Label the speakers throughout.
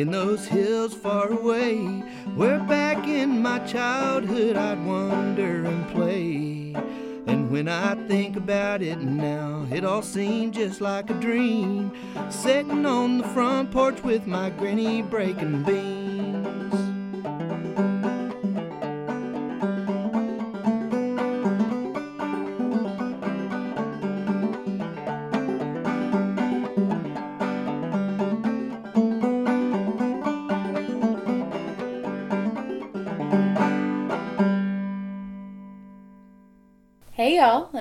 Speaker 1: in those hills far away, where back in my childhood I'd wander and play. And when I think about it now, it all seems just like a dream. Sitting on the front porch with my granny breaking beans.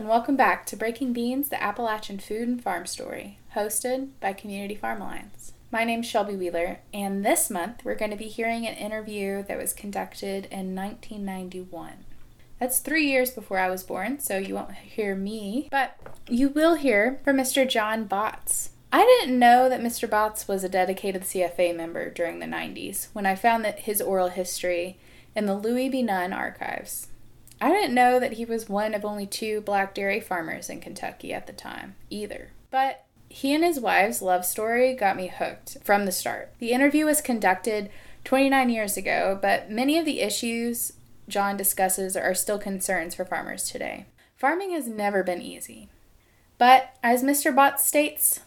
Speaker 2: Welcome back to Breaking Beans, the Appalachian Food and Farm Story, hosted by Community Farm Alliance. My name's Shelby Wheeler, and this month we're going to be hearing an interview that was conducted in 1991. That's three years before I was born, so you won't hear me, but you will hear from Mr. John Botts. I didn't know that Mr. Botts was a dedicated CFA member during the 90s when I found that his oral history in the Louie B. Nunn archives. I didn't know that he was one of only two black dairy farmers in Kentucky at the time, either. But he and his wife's love story got me hooked from the start. The interview was conducted 29 years ago, but many of the issues John discusses are still concerns for farmers today. Farming has never been easy. But as Mr. Botts states,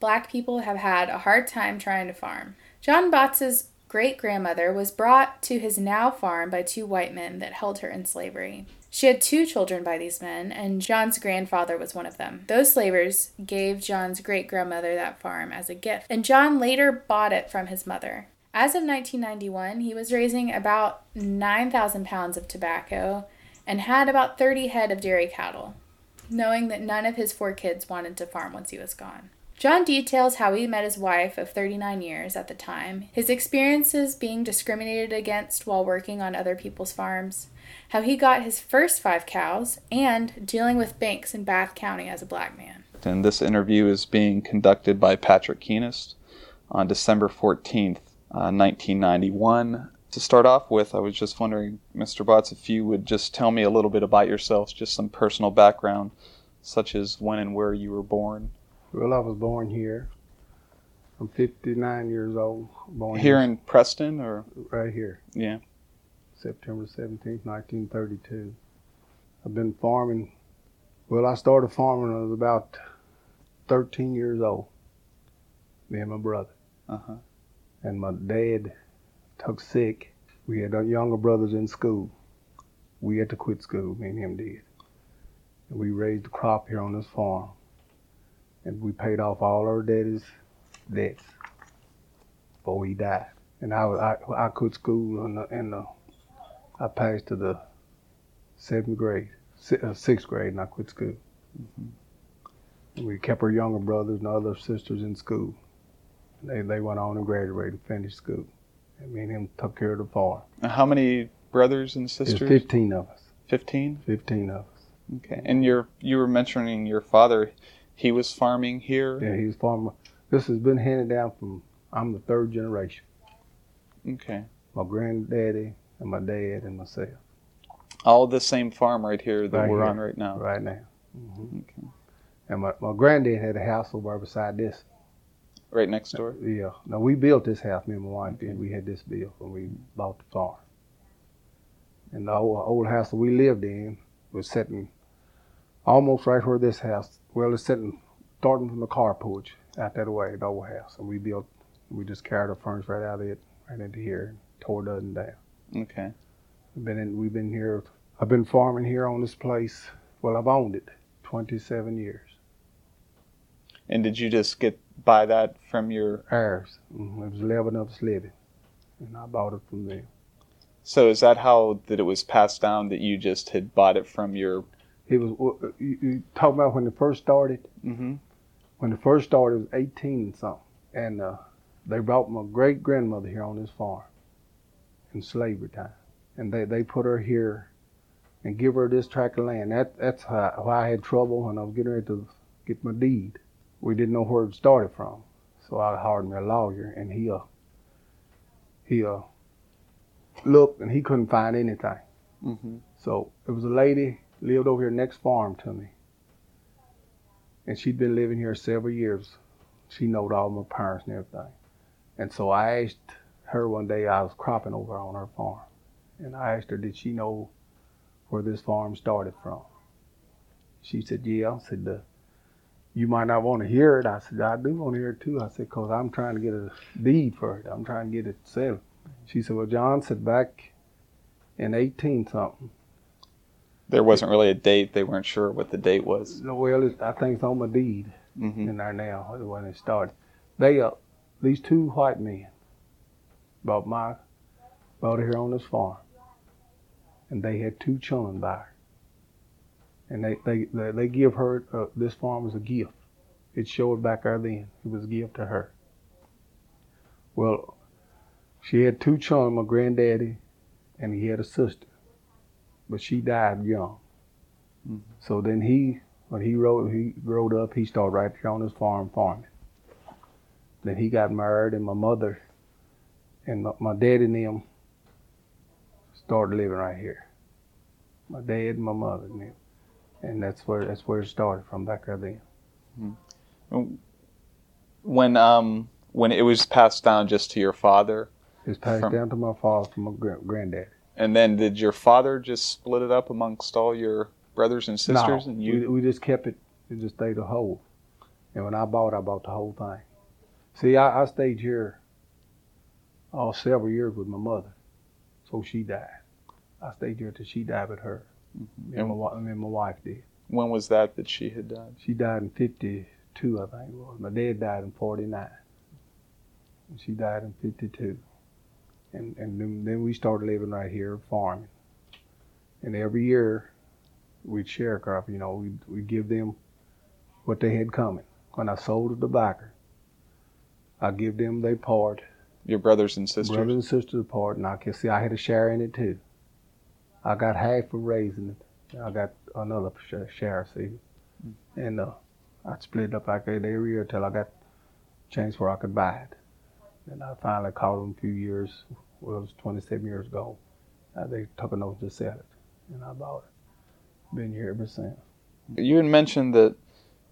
Speaker 2: black people have had a hard time trying to farm. John Botts's great grandmother was brought to his now farm by two white men that held her in slavery. She had two children by these men, and John's grandfather was one of them. Those slavers gave John's great grandmother that farm as a gift, and John later bought it from his mother. As of 1991, he was raising about 9,000 pounds of tobacco and had about 30 head of dairy cattle, knowing that none of his four kids wanted to farm once he was gone. John details how he met his wife of 39 years at the time, his experiences being discriminated against while working on other people's farms, how he got his first five cows, and dealing with banks in Bath County as a black man.
Speaker 3: And this interview is being conducted by Patrick Keenest on December 14th, uh, 1991. To start off with, I was just wondering, Mr. Botts, if you would just tell me a little bit about yourself, just some personal background, such as when and where you were born.
Speaker 4: Well, I was born here. I'm 59 years old. Born
Speaker 3: Here in Preston, or
Speaker 4: right here,
Speaker 3: yeah,
Speaker 4: September 17th, 1932. I've been farming. Well, I started farming when I was about 13 years old. Me and my brother.
Speaker 3: uh huh,
Speaker 4: And my dad took sick. We had younger brothers in school. We had to quit school, me and him did. And we raised the crop here on this farm. And we paid off all our daddy's debts before he died. And I, was- I, I quit school and, and uh, I passed to the seventh grade, si- uh, sixth grade, and I quit school. And we kept our younger brothers and other sisters in school. They, they went on and graduated and finished school. And me and him took care of the farm.
Speaker 3: How many brothers and
Speaker 4: There's
Speaker 3: sisters?
Speaker 4: 15 of us.
Speaker 3: Fifteen.
Speaker 4: 15 of us.
Speaker 3: Okay, and you're you were mentioning your father. He was farming here.
Speaker 4: Yeah, he's farmer. This has been handed down from, I'm the third generation.
Speaker 3: Okay,
Speaker 4: My granddaddy and my dad and myself
Speaker 3: all the same farm right here that
Speaker 4: Right
Speaker 3: we're
Speaker 4: here.
Speaker 3: on right now.
Speaker 4: right now. hmm
Speaker 3: Okay,
Speaker 4: And my, my granddad had a house over beside this.
Speaker 3: right next door.
Speaker 4: Yeah. Now we built this house, me and my wife did. We had this built when we bought the farm. And the old, old house that we lived in was sitting almost right where this house, well, it's sitting, starting from the car porch out that way, the old house. And we built, we just carried our furnace right out of it, right into here, and tore it up and down.
Speaker 3: Okay,
Speaker 4: We've been in, we've been here, I've been farming here on this place, well, I've owned it 27 years.
Speaker 3: and did you just get buy that from your?
Speaker 4: Ours. Mhm. It was 11 of us living. And I bought it from them.
Speaker 3: So is that how that it was passed down that you just had bought it from your?
Speaker 4: It was uh, you, you talk about when it first started.
Speaker 3: Mm-hmm.
Speaker 4: When it first started, it was 18 and something, and uh, they brought my great grandmother here on this farm in slavery time, and they they put her here and give her this tract of land. That that's how, why I had trouble when I was getting ready to get my deed. We didn't know where it started from, so I hired me a lawyer, and he uh he uh looked and he couldn't find anything.
Speaker 3: Mm-hmm.
Speaker 4: So it was a lady lived over here next farm to me, and she'd been living here several years. she knowed all my parents and everything. And so I asked her one day, I was cropping over on her farm. And I asked her, did she know where this farm started from? She said, yeah. I said, uh, you might not want to hear it. I said, I do want to hear it too. I said, because I'm trying to get a deed for it. I'm trying to get it settled. She said, well, John said back in 18 something.
Speaker 3: There wasn't really a date. They weren't sure what the date was.
Speaker 4: Well, I think it's on my deed
Speaker 3: hmm
Speaker 4: in there now when it started. They, uh, these two white men bought my, bought her on this farm. And they had two children by her. And they, they, they, they give her uh, this farm as a gift. It showed back there then. It was a gift to her. Well, she had two children, my granddaddy, and he had a sister. But she died young.
Speaker 3: Mhm.
Speaker 4: So then he, when he wrote, he growed up, he started right there on his farm farming. Then he got married, and my mother and my, my dad and them started living right here. My dad and my mother and them. And that's where that's where it started from back there then.
Speaker 3: When um when it was passed down just to your father,
Speaker 4: It's passed
Speaker 3: From-
Speaker 4: down to my father from my gra- granddad.
Speaker 3: And then did your father just split it up amongst all your brothers and sisters,
Speaker 4: no,
Speaker 3: and you?
Speaker 4: we, we just kept it. It just stayed a whole. And when I bought, I bought the whole thing. See, I, I stayed here all several years with my mother, so she died. I stayed here till she died with her. Me and, my, wi- me and my wife did.
Speaker 3: When was that that she had died?
Speaker 4: She died in '52, I think it was. My dad died in '49. And she died in '52. And and then, then we started living right here, farming. And every year, we'd share crop. You know, we'd, we'd give them what they had coming. When I sold the tobacco, I give them their part,
Speaker 3: Your brothers and sisters.
Speaker 4: brothers and sisters part, and I can see I had a share in it too. I got half for raising it. I got another share, see, and uh, I split it up like that every year till I got change where I could buy it. And I finally called them a few years, well, it was 27 years ago. Uh, they took a note to sell it, and I bought it. Been here ever since.
Speaker 3: You had mentioned that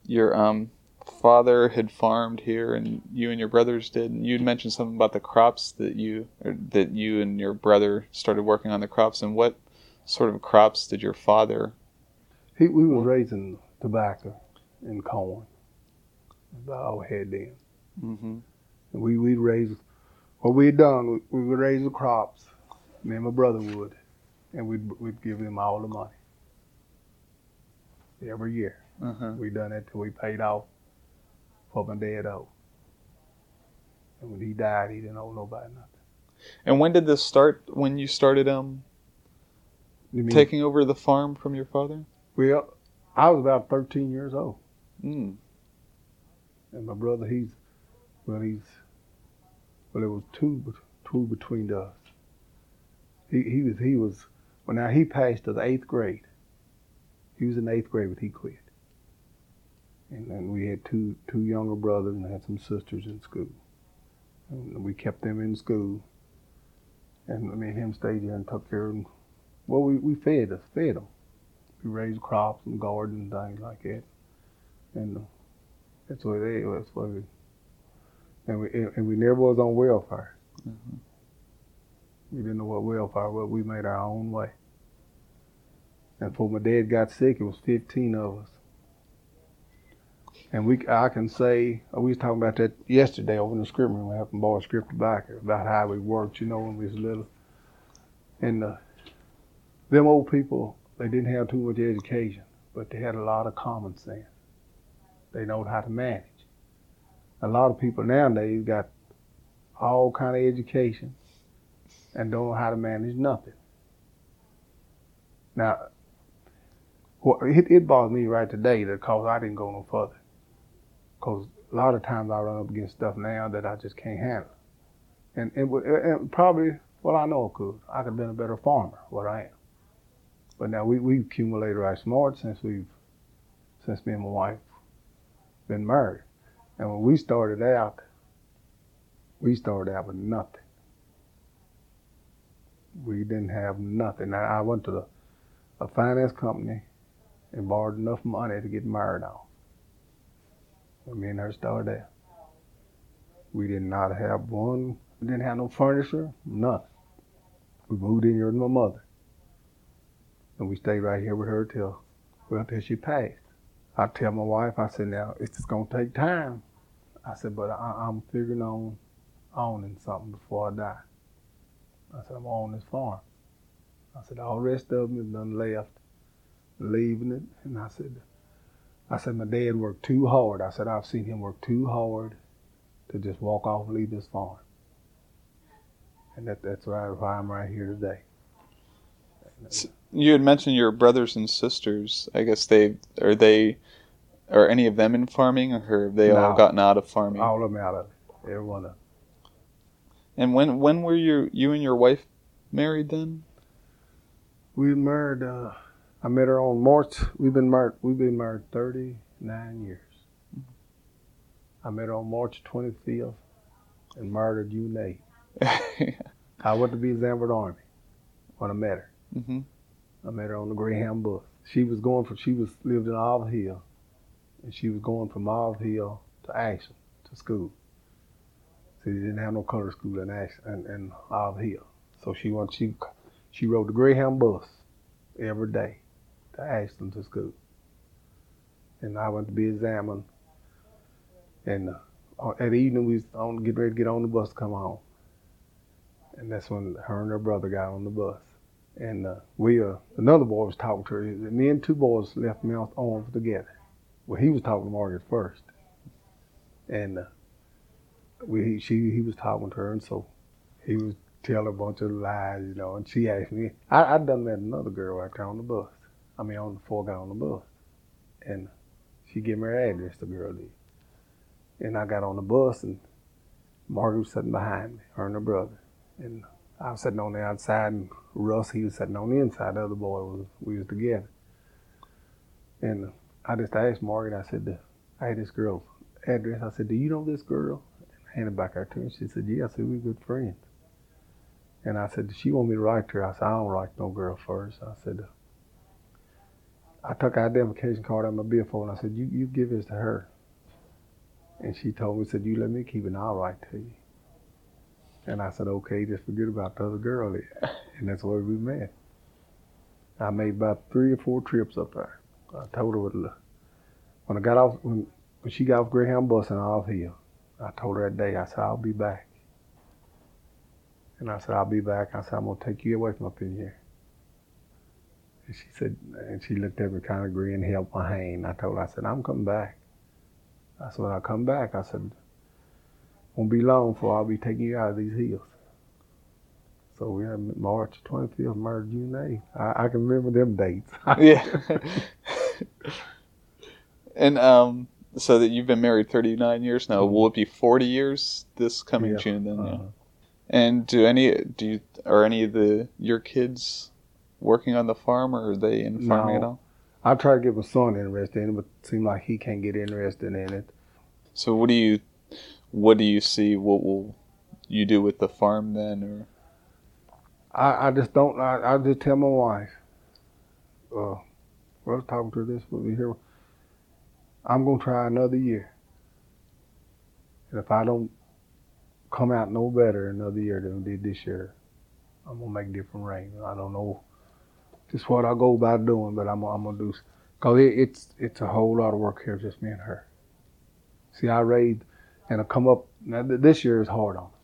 Speaker 3: your um, father had farmed here, and you and your brothers did. And you'd mentioned something about the crops that you or that you and your brother started working on the crops. And what sort of crops did your father?
Speaker 4: He, we were raising tobacco and corn. That's all we had then.
Speaker 3: Mm-hmm.
Speaker 4: We we'd raise what we'd done. We, we would raise the crops. Me and my brother would, and we'd we'd give them all the money every year.
Speaker 3: Uh-huh.
Speaker 4: We done that till we paid off what my dad owed. And when he died, he didn't owe nobody nothing.
Speaker 3: And when did this start? When you started um
Speaker 4: You mean,
Speaker 3: taking over the farm from your father?
Speaker 4: well, I was about 13 years old,
Speaker 3: Mm.
Speaker 4: and my brother, he's well, he's well, it was two two between us. He he was he was well now he passed to the eighth grade. He was in eighth grade, but he quit. And then we had two two younger brothers and had some sisters in school. And we kept them in school. And me and him stayed there and took care of them. Well, we, we fed us, fed them. We raised crops and gardens and things like that. And uh, that's what they, that's what we, and we, and we never was on welfare.
Speaker 3: Mhm.
Speaker 4: We didn't know what welfare was. We made our own way. And before my dad got sick, it was 15 of us. And we, I can say, uh, we was talking about that yesterday over in the script room. We have some boys scripted back about how we worked, you know, when we was little. And uh, them old people, they didn't have too much education, but they had a lot of common sense. They know how to manage. A lot of people nowadays got all kind of education and don't know how to manage nothing. Now, what, it, it bothers me right today that because I didn't go no further. Because a lot of times I run up against stuff now that I just can't handle. And, and, and probably, well, I know I could. I could have been a better farmer, what I am. But now we, we've accumulated our smart since we've, since me and my wife been married. And when we started out, we started out with nothing. We didn't have nothing. Now, I went to the, a finance company and borrowed enough money to get married on. And me and her started out. We did not have one. We didn't have no furniture, nothing. We moved in here with my mother. And we stayed right here with her till, well, till she passed. I tell my wife, I said, now, it's just to take time. I said, but I, I'm figuring on owning something before I die. I said, I'm own this farm. I said, all the rest of them is done left, leaving it. And I said, I said, my dad worked too hard. I said, I've seen him work too hard to just walk off and leave this farm. And that, that's why, I'm right here today.
Speaker 3: You had mentioned your brothers and sisters. I guess they are they are any of them in farming, or have they all gotten out of farming?
Speaker 4: All of them out of it. Every one of them.
Speaker 3: And when when were you you and your wife married then?
Speaker 4: We married. Uh, I met her on March. We've been married. We've been married 39 years. I met her on March 25th, and married June 8th. I went to be in Zambert Army when I met her.
Speaker 3: hmm
Speaker 4: I met her on the Greyhound bus. She was going from. She was lived in Olive Hill, and she was going from Olive Hill to Ashland to school. So they didn't have no color school in Ashland and, and Olive Hill. So she went. She she rode the Greyhound bus every day to Ashland to school. And I went to be examined. And uh, at evening we was on getting ready to get on the bus to come home. And that's when her and her brother got on the bus. And uh, we, uh, another boy was talking to her. And two boys left mouth Arms together. Well, he was talking to Margaret first. And uh, we, he, she, he was talking to her, and so he was telling a bunch of lies, you know. And she asked me, I, I done met another girl out there on the bus. I mean, on the I got on the bus. And she gave me her address, the girl did. And I got on the bus, and Margaret was sitting behind me, her and her brother. And I was sitting on the outside, and Russ, he was sitting on the inside. The other boy was, we was together. And I just asked Margaret, I said, I had this girl's address. I said, do you know this girl? And I handed back her to her. She said, yeah. I said, we're good friends. And I said, she want me to write to her? I said, I don't write no girl first. I said, I took an identification card out of my billfold, and I said, you, you give this to her. And she told me, said, you let me keep it, and I'll write to you. And I said, okay, just forget about the other girl. And that's where we met. I made about three or four trips up there. I told her what, when I got off, when, when she got off Greyhound bus in Olive here, I told her that day, I said, I'll be back. And I said, I'll be back. I said, I'm going to take you away from up in here. And she said, and she looked at me kind of and held my hand. I told her, I said, I'm coming back. I said, when I come back, I said, won't be long before I'll be taking you out of these hills. So we had March 25th, March June 8th. I, I can remember them dates.
Speaker 3: yeah. and um, so that you've been married 39 years now. Will it be 40 years this coming
Speaker 4: Yeah.
Speaker 3: June then?
Speaker 4: Uh-huh.
Speaker 3: And do any do you are any of the your kids working on the farm or are they in farming at all?
Speaker 4: I try to get my son interested in it, but it seems like he can't get interested in it.
Speaker 3: So what do you what do you see what will you do with the farm then or
Speaker 4: I, I just don't. I, I just tell my wife. Uh, I was talking to this week here. I'm gonna try another year, and if I don't come out no better another year than I did this year, I'm gonna make different arrangements. I don't know just what I go about doing, but I'm, I'm gonna do. Cause it, it's it's a whole lot of work here, just me and her. See, I raised and I come up. Now this year is hard on us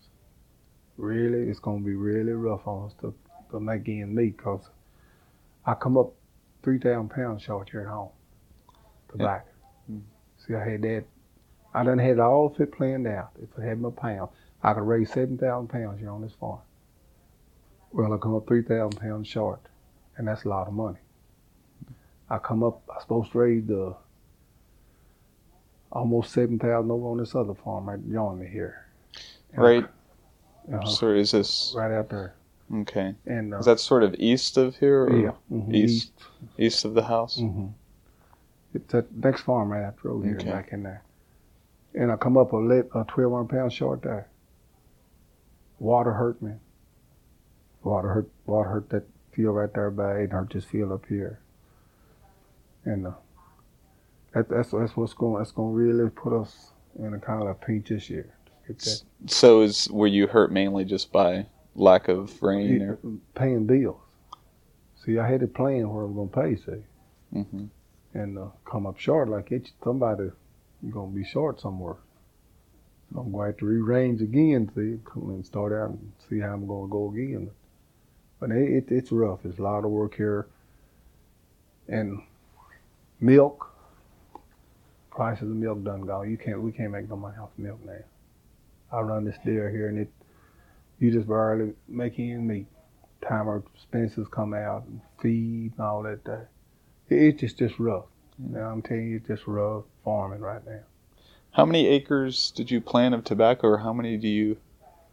Speaker 4: really, it's gonna be really rough on us to, to make ends meet because I come up three thousand pounds short here at home. Tobacco.
Speaker 3: Mm.
Speaker 4: See, I had that. I done had it all fit planned out. If I had my pound, I could raise seven thousand pounds here on this farm. Well, I come up three thousand pounds short, and that's a lot of money. I come up. I supposed to raise the almost seven thousand over on this other farm right beyond me here. And I-
Speaker 3: right
Speaker 4: uh-huh,
Speaker 3: so is this
Speaker 4: right out there.
Speaker 3: Okay
Speaker 4: And uh,
Speaker 3: is that sort of east of here or
Speaker 4: yeah, mhm,
Speaker 3: east? east of the house
Speaker 4: hmm It's that next farm right after over here,
Speaker 3: Okay.
Speaker 4: back in there. And I come up a lit, a twelve hundred pounds short there. Water hurt me. Water hurt. Water hurt that field right there by it hurt this field up here. And uh, that, that's that's what's going. That's going to really put us in a kind of a pinch this year. That
Speaker 3: So is were you hurt mainly just by lack of rain? Or?
Speaker 4: paying bills. See, I had it plan where I'm gonna pay. See,
Speaker 3: hmm
Speaker 4: and uh, come up short like it. Somebody you're gonna be short somewhere. So I'm going to have to rearrange again. See, come and start out and see how I'm gonna go again. But it, it it's rough. It's a lot of work here. And milk. Prices of milk done gone. You can't. We can't make no money off milk now. I run this dairy here, and it you just barely make ends meet. Time our expenses come out and feed and all that. It, it's just just rough. Now I'm telling you, it's just rough farming right now.
Speaker 3: How many acres did you plant of tobacco, or how many do you?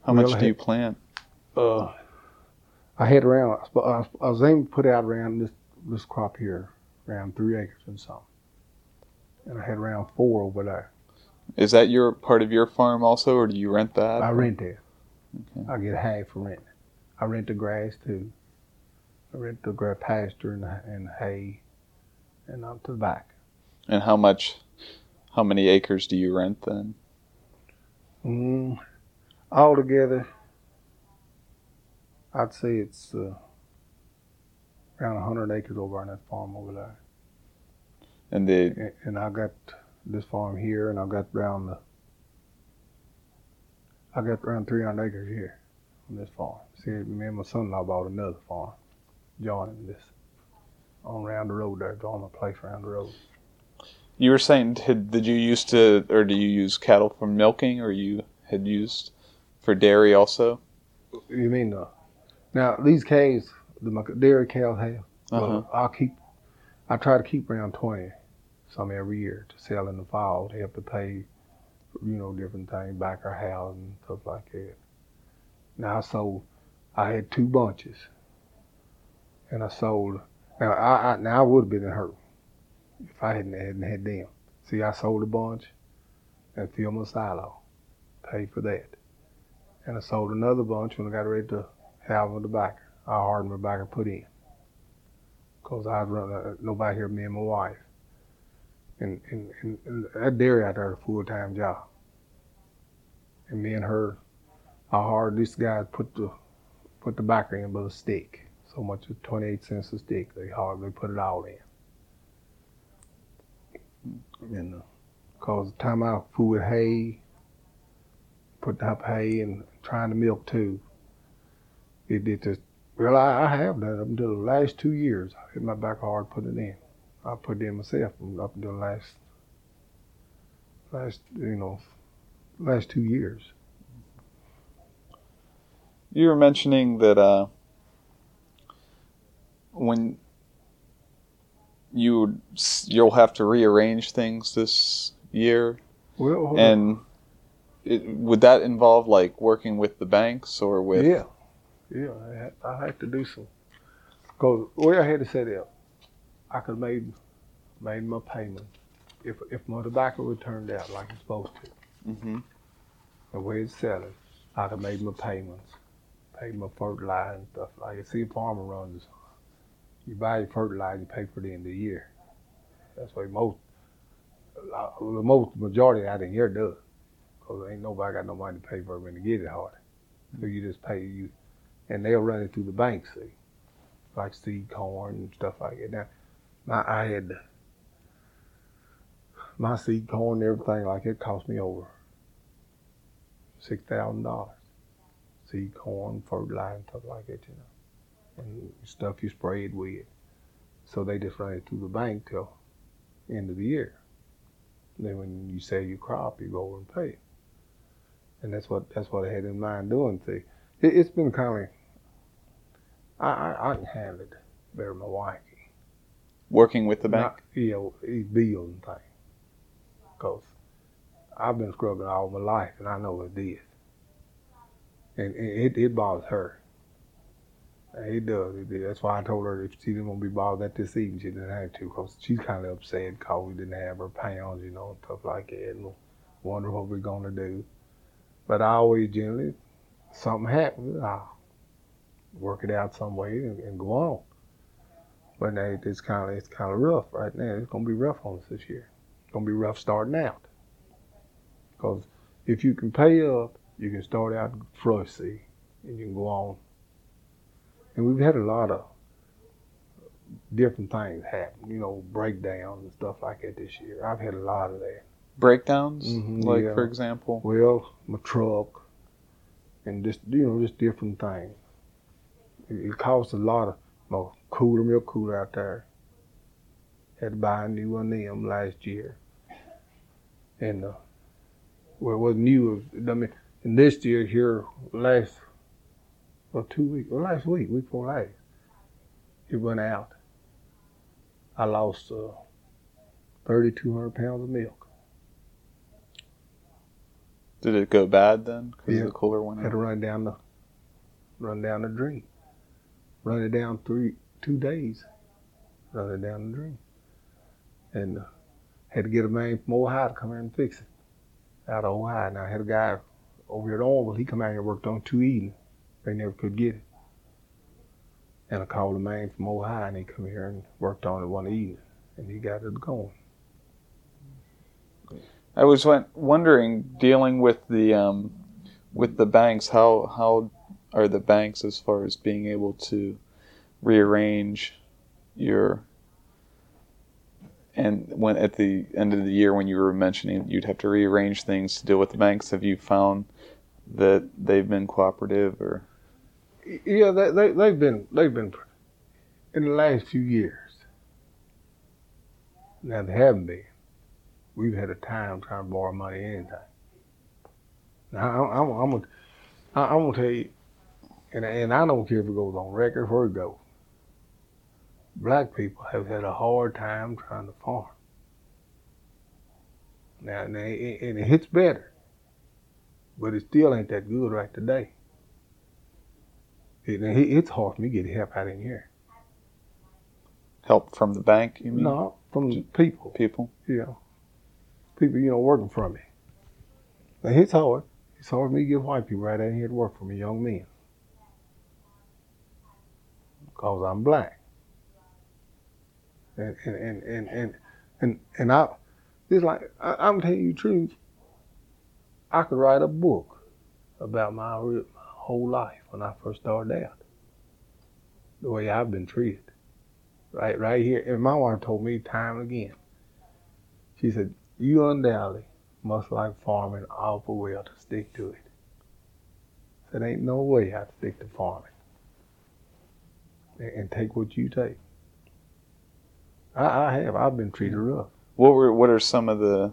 Speaker 3: How
Speaker 4: Well,
Speaker 3: much
Speaker 4: I
Speaker 3: do you plant?
Speaker 4: Uh, I had around. I was- I was aiming to put out around this this crop here, around three acres and something. And I had around four over there.
Speaker 3: Is that your part of your farm also, or do you rent that?
Speaker 4: I rent that.
Speaker 3: Okay.
Speaker 4: I get half for renting. I rent the grass too. I rent the grass pasture and, and hay, and up to the back.
Speaker 3: And how much? How many acres do you rent then?
Speaker 4: Mm, altogether, I'd say it's uh, around 100 acres over on that farm over there.
Speaker 3: And the
Speaker 4: And, and I got this farm here, and I got around the, I got around 300 acres here on this farm. See, me and my son-in-law bought another farm, joining this, on around the road there, on the place around the road.
Speaker 3: you were saying, did, did you used to, or do you use cattle for milking, or you had used for dairy also?
Speaker 4: You mean the, now these calves, the dairy cows have,
Speaker 3: Uh-huh.
Speaker 4: I'll keep. I try to keep around twenty, some every year to sell in the fall to help to pay, you know, different things, our house and stuff like that. Now I sold. I had two bunches, and I sold. Now I, I now I would have been hurt if I hadn't hadn't had them. See, I sold a bunch, and filled my silo, paid for that, and I sold another bunch when I got ready to have the backer. I hardened my backer, put in because I was running, uh, nobody here, me and my wife. And, and, and, that dairy out there a full time job. And me and her, how hard this guy put the put the backer in with a stick. So much as 28 cents a stick. They hard, they put it all in. And, uh, cause the time I fool with hay, putting up hay and trying to milk too, it, it just well, I, I have done up until the last two years. I hit my back hard putting it in. I put it in myself up until the last, last you know, last two years.
Speaker 3: You were mentioning that uh, when you you'll have to rearrange things this year,
Speaker 4: Well,
Speaker 3: and it, would that involve like working with the banks or with?
Speaker 4: yeah, yeah, I had, I had to do some. Cause the way I had to set up, I could made made my payment if if my tobacco would turned out like it's supposed to.
Speaker 3: Hmm
Speaker 4: the way it's selling, I could make my payments, pay my fertilizer and stuff like that. See, a farmer runs, you buy your fertilizer, you pay for the end of the year. That's what most, uh, the most majority out in here does. Because ain't nobody got no money to pay for it when they get it hard. So you just pay you, and they'll run it through the bank, see, like seed corn and stuff like that. Now, my, I had my seed corn and everything like it cost me over six thousand dollars. Seed corn, fertilizer, and stuff like that, you know, and stuff you spray it with. So they just run it through the bank till end of the year. then when you sell your crop, you go over and pay it. And that's what that's what I had in mind doing. See, it, it's been kind of I, I I can handle it better than my wife.
Speaker 3: Working with the bank.
Speaker 4: Not, you know, bills and things. Because I've been struggling all my life, and I know it did. And, it, it bothers her. It does. It. That's why I told her if she didn't want to be bothered at this evening, she didn't have to. Because she's kind of upset because we didn't have her pounds, you know, and stuff like that. And wonder what we're going to do. But I always generally, something happens, I'll work it out some way and, and go on. But now it's kind of it's kind of rough right now. It's gonna be rough on us this year. It's gonna be rough starting out. Cause if you can pay up, you can start out flush, and you can go on. And we've had a lot of different things happen, you know, breakdowns and stuff like that this year. I've had a lot of that.
Speaker 3: Breakdowns,
Speaker 4: Mhm,
Speaker 3: like
Speaker 4: yeah.
Speaker 3: for example.
Speaker 4: Well, my truck, and just you know, just different things. It, it costs a lot of my cooler, milk cooler out there. Had to buy a new one of them last year, and uh, well, it wasn't new. it was- I mean, and this year here last, well, two weeks, well, last week, week before last, it went out. I lost uh, thirty two hundred pounds of milk.
Speaker 3: Did it go bad then? Because
Speaker 4: Yeah.
Speaker 3: the cooler went
Speaker 4: Had
Speaker 3: out.
Speaker 4: to run down the run down the drain. Run it down three two days. Run it down the drain. And uh, had to get a man from Ohio to come here and fix it. Out of Ohio. And I had a guy over here at Orville, he come out here and worked on two evenings. They never could get it. And I called a man from Ohio and he come here and worked on it one evening. And he got it going.
Speaker 3: I was wondering, dealing with the um, with the banks, how how are the banks as far as being able to rearrange your and when at the end of the year when you were mentioning you'd have to rearrange things to deal with the banks, have you found that they've been cooperative or
Speaker 4: Yeah, they, they they've been they've been in the last few years. Now they haven't been. We've had a time trying to borrow money anything. Now I, I'm I'm gonna I, I'm gonna tell you, and and I don't care if it goes on record where it goes. Black people have had a hard time trying to farm. Now, now it- and it hits better, but it still ain't that good right today. It, it- it's hard for me to get help out in here.
Speaker 3: help from the bank? You mean
Speaker 4: No, from the people,
Speaker 3: people?
Speaker 4: know, people, you know, working for me. Now, it's hard. It's hard for me to get white people right out here to work for me, young men. Because I'm black. And, and, and, and, and, and, and I, it's like, I, I'm telling you the truth. I could write a book about my, my whole life when I first started out. The way I've been treated. Right, right here. And my wife told me time and again. She said, "You undoubtedly must like farming awful well to stick to it." Said, "Ain't no way I stick to farming and take what you take." I, I have. I've been treated rough.
Speaker 3: What were what are some of the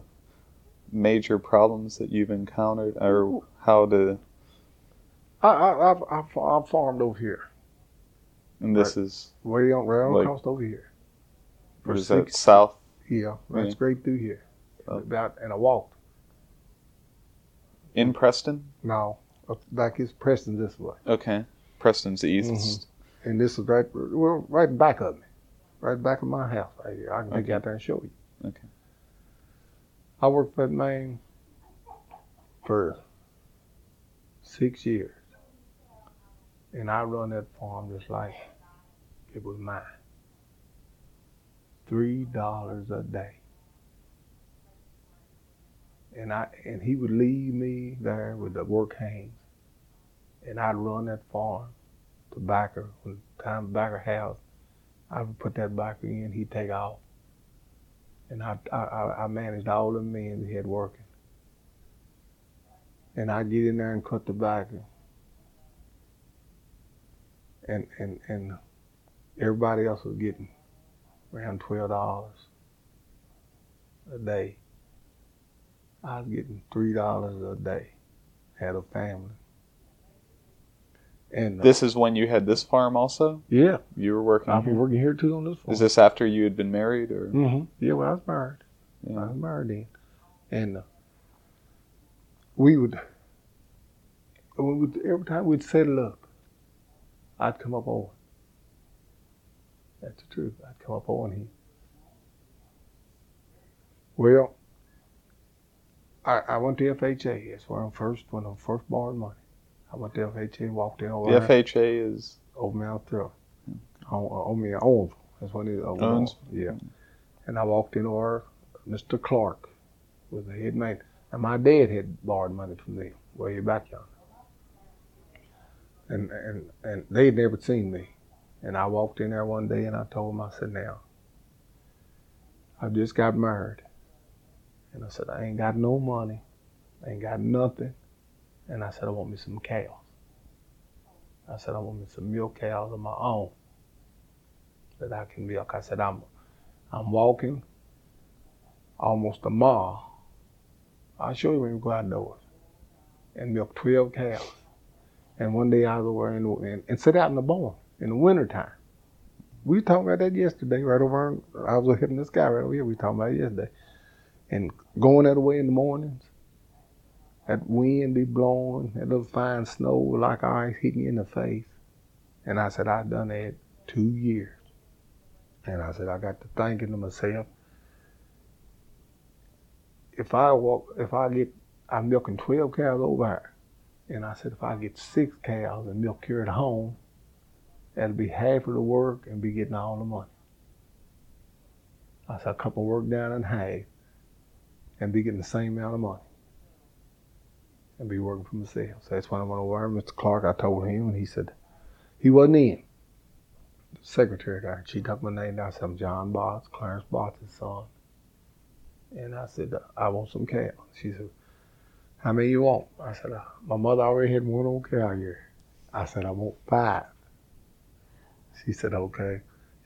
Speaker 3: major problems that you've encountered, or how to?
Speaker 4: I I I've, I've, I've farmed over here,
Speaker 3: And this is
Speaker 4: way on way on
Speaker 3: Like-
Speaker 4: coast over here. For
Speaker 3: is that south?
Speaker 4: Yeah, right
Speaker 3: Yeah.
Speaker 4: straight through here.
Speaker 3: Oh.
Speaker 4: About and I walked.
Speaker 3: In Preston?
Speaker 4: No, back is Preston this way.
Speaker 3: Okay. Preston's east.
Speaker 4: Mhm. And this is right, well, right back of me, right back of my house right here. I can take
Speaker 3: Okay.
Speaker 4: you out there and show you.
Speaker 3: Okay.
Speaker 4: I worked for that man for six years, and I run that farm just like it was mine. Three dollars a day, and I and he would leave me there with the work hands, and I'd run that farm tobacco, when time tobacco house, I would put that tobacco in, he'd take off. And I, I, I managed all the men he had working. And I'd get in there and cut the tobacco. And, and, and everybody else was getting around $12 a day. I was getting $3 a day. Had a family. And uh,
Speaker 3: This is when you had this farm also?
Speaker 4: yeah,
Speaker 3: You were working
Speaker 4: I've been
Speaker 3: here?
Speaker 4: working here too on this farm.
Speaker 3: Is this after you had been married or?
Speaker 4: Mm-hmm. Yeah, well, I was married. I
Speaker 3: Yeah.
Speaker 4: was married then, and uh, we would, we, every time we'd settle up, I'd come up on. That's the truth. I'd come up on him. Well, I, I went to FHA. That's where I'm first when I'm first borrowed money. I went to FHA and walked in over
Speaker 3: The
Speaker 4: there,
Speaker 3: FHA is
Speaker 4: over Mount Throw. On, on me, Owens. That's what it is. Owens.
Speaker 3: Owens?
Speaker 4: Yeah. And I walked in over Mr. Clark was the head man. And my dad had borrowed money from them way back yonder. And, and, and they'd never seen me. And I walked in there one day and I told them, I said, now, I just got married. And I said, I ain't got no money. I ain't got nothing. And I said, I want me some cows. I said, I want me some milk cows of my own that I can milk. I said, I'm, I'm walking almost a mile. I'll show you when we go outdoors and milk 12 cows. And one day I was over in, and, and sit out in the barn in the wintertime. We were talking about that yesterday, right over. I was hitting this guy right over here. We were talking about it yesterday. And going that way in the mornings, that wind be blowing, that little fine snow like ice hitting you in the face. And I said, I've done that two years. And I said, I got to thinking to myself, if I walk, if I get, I'm milking 12 cows over here. And I said, if I get six cows and milk here at home, that'll be half of the work and be getting all the money. I said, a couple work down in half and be getting the same amount of money and be working for myself. So that's when I went over Mr. Clark. I told him, and he said, he wasn't in. The secretary guy, she took my name down. I said, I'm John Botts, Clarence Botts' son. And I said, I want some cows. She said, how many you want? I said, uh, my mother already had one old cow here. I said, I want five. She said, okay.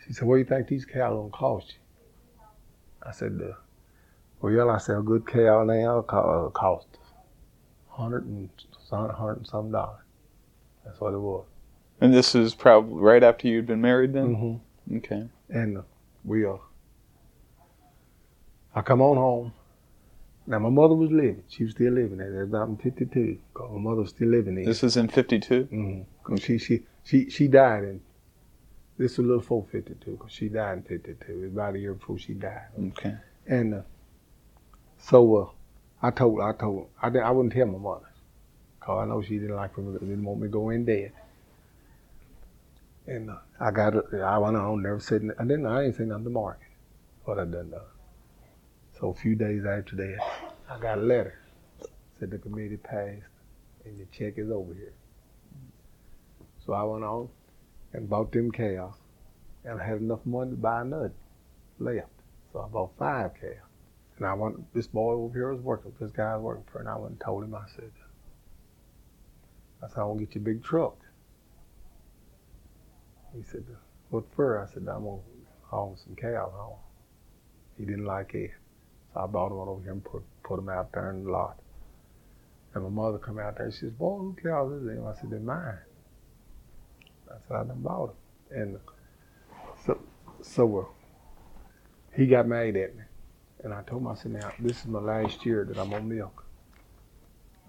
Speaker 4: She said, what do you think these cows gonna cost you? I said, uh, well, I said, a good cow now uh, cost hundred and some, hundred and some dollars. That's what it was.
Speaker 3: And this is probably right after you'd been married then?
Speaker 4: Mm-hmm.
Speaker 3: Okay.
Speaker 4: And uh, we, uh, I come on home. Now, my mother was living. She was still living. That was about in 52. Cause my mother was still living there.
Speaker 3: This is in 52?
Speaker 4: Mm-hmm. She, she, she, she died in, this was a little before 52, because she died in 52. It was about a year before she died.
Speaker 3: Okay.
Speaker 4: And uh, so uh, I told, I told, I, didn't, I wouldn't tell my mother, cause I know she didn't like me, didn't want me to go in dead. And uh, I got. I went on, never said, I didn't, I ain't say nothing to Mark, what I done done. So a few days after that, I got a letter. Said the committee passed, and the check is over here. So I went on and bought them cows, and I had enough money to buy another left. So I bought five cows. And I went, this boy over here was working, this guy was working for, and I went and told him, I said, I said, I want to get you a big truck. He said, what for? I said, I'm going to haul some cows home. He didn't like it. So I brought him on over here and put, put him out there in the lot. And my mother come out there, and she says, boy, who cows is them? I said, they're mine. I said, I done bought them. And so, so uh, he got mad at me. And I told him, I said, now, this is my last year that I'm on milk.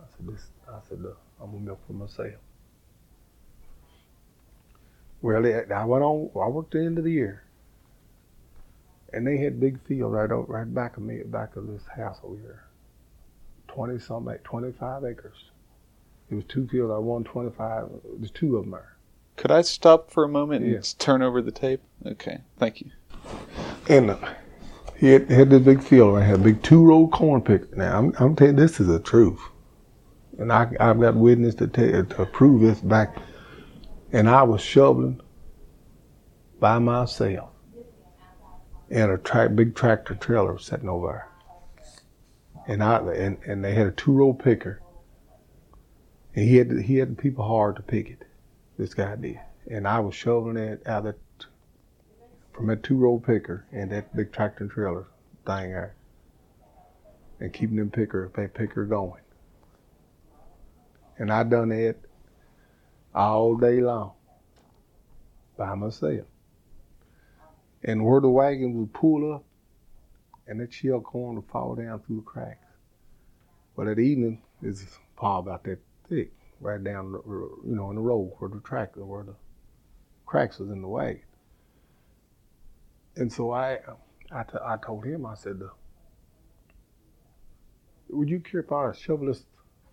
Speaker 4: I said, this, I said, look, I'm on milk for myself. Well, I went on, I worked the end of the year. And they had big field right over, right back of me, back of this house over here. 20 some, 25 acres. It was two fields, I won 25, there's two of them there.
Speaker 3: Could I stop for a moment and turn over the tape? Okay, thank you.
Speaker 4: And uh, he had, had this big field right here, a big two row corn picker. Now I'm, I'm telling you, this is the truth, and I I've got witness to tell, to prove this back. And I was shoveling by myself, and a tra- big tractor trailer was sitting over there. And I and, and they had a two row picker, and he had he had the people hard to pick it. This guy did, and I was shoveling it out of that from that two row picker and that big tractor and trailer thing there. And keeping them picker that picker going. And I done that all day long by myself. And where the wagon would pull up and that shell corn would fall down through the cracks. Well that evening is probably about that thick, right down the, you know, in the road where the tractor where the cracks was in the wagon. And so I, I, t- I told him, I said, would you care if I shovel this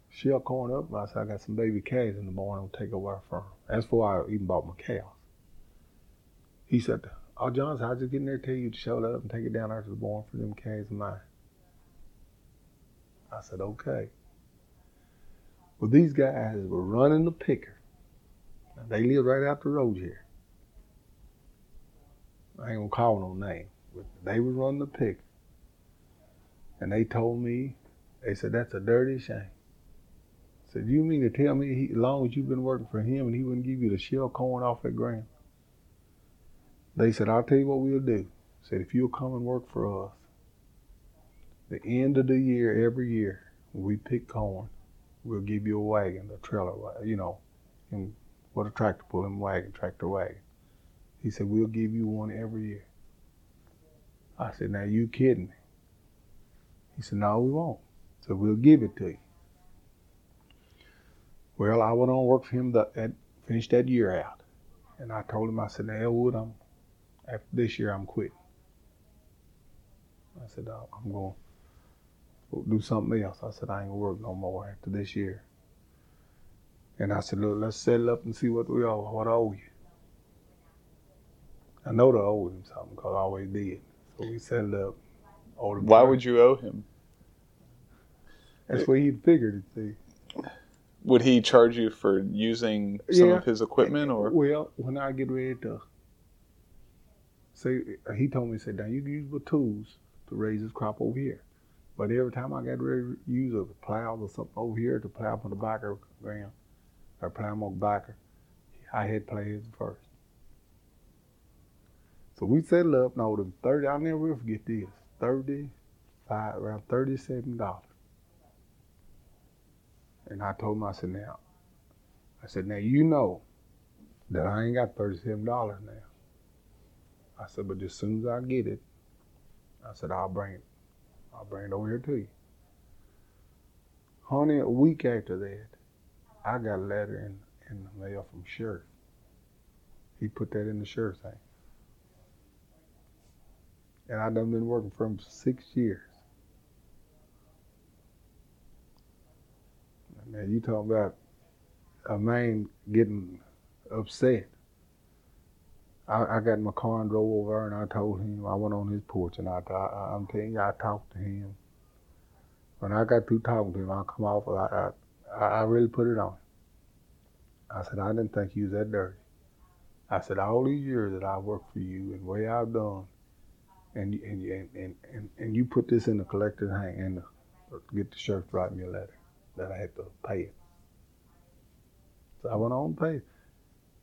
Speaker 4: shell corn up? I said, I got some baby calves in the barn. I'll take over from. That's before I even bought my cows. He said, oh, John, I was just getting there to tell you to shovel it up and take it down there to the barn for them calves of mine. I said, okay. Well, these guys were running the picker. They live right out the road here. I ain't gonna call no name, but they was running the pick. And they told me, they said, that's a dirty shame. I said, you mean to tell me he, as long as you've been working for him and he wouldn't give you the shell corn off that ground? They said, I'll tell you what we'll do. Said, if you'll come and work for us, the end of the year, every year, when we pick corn, we'll give you a wagon, a trailer, you know, and what a tractor pulling wagon, tractor wagon. He said, we'll give you one every year. I said, now you kidding me? He said, no, we won't. So we'll give it to you. Well, I went on work for him that, finished that year out. And I told him, I said, now Elwood, I'm after this year I'm quitting. I said, "Oh, I'm going to do something else. I said, I ain't gonna work no more after this year. And I said, look, let's settle up and see what we owe, what I owe you. I know they owed him something because I always did. So we settled up. owed him
Speaker 3: Why would you owe him?
Speaker 4: That's what he'd figured it, see.
Speaker 3: Would he charge you for using some
Speaker 4: Yeah.
Speaker 3: of his equipment, or
Speaker 4: Well, when I get ready to say, he told me, he said, now you can use the tools to raise this crop over here. But every time I got ready to use a plow or something over here to plow on the backer ground, or plow on the backer, I had to his first. So we settled up and owed him 30, I'll never forget this, 35, around $37. And I told him, I said, now, I said, now you know that I ain't got thirty-seven dollars now. I said, but as soon as I get it, I said I'll bring it. I'll bring it over here to you. Honey, a week after that, I got a letter in, in the mail from Sheriff. He put that in the sheriff's thing. And I done been working for him for six years. Man, you talking about a man getting upset. I, I got my car and drove over and I told him, I went on his porch and I, I, I'm telling you, I talked to him. When I got through talking to him, I come off, I, I, I really put it on. I said, I didn't think you was that dirty. I said, all these years that I worked for you and way I've done, and, and, and, and, and, you put this in the collector's hand and the, uh, get the sheriff to write me a letter that I had to pay it. So I went on and paid.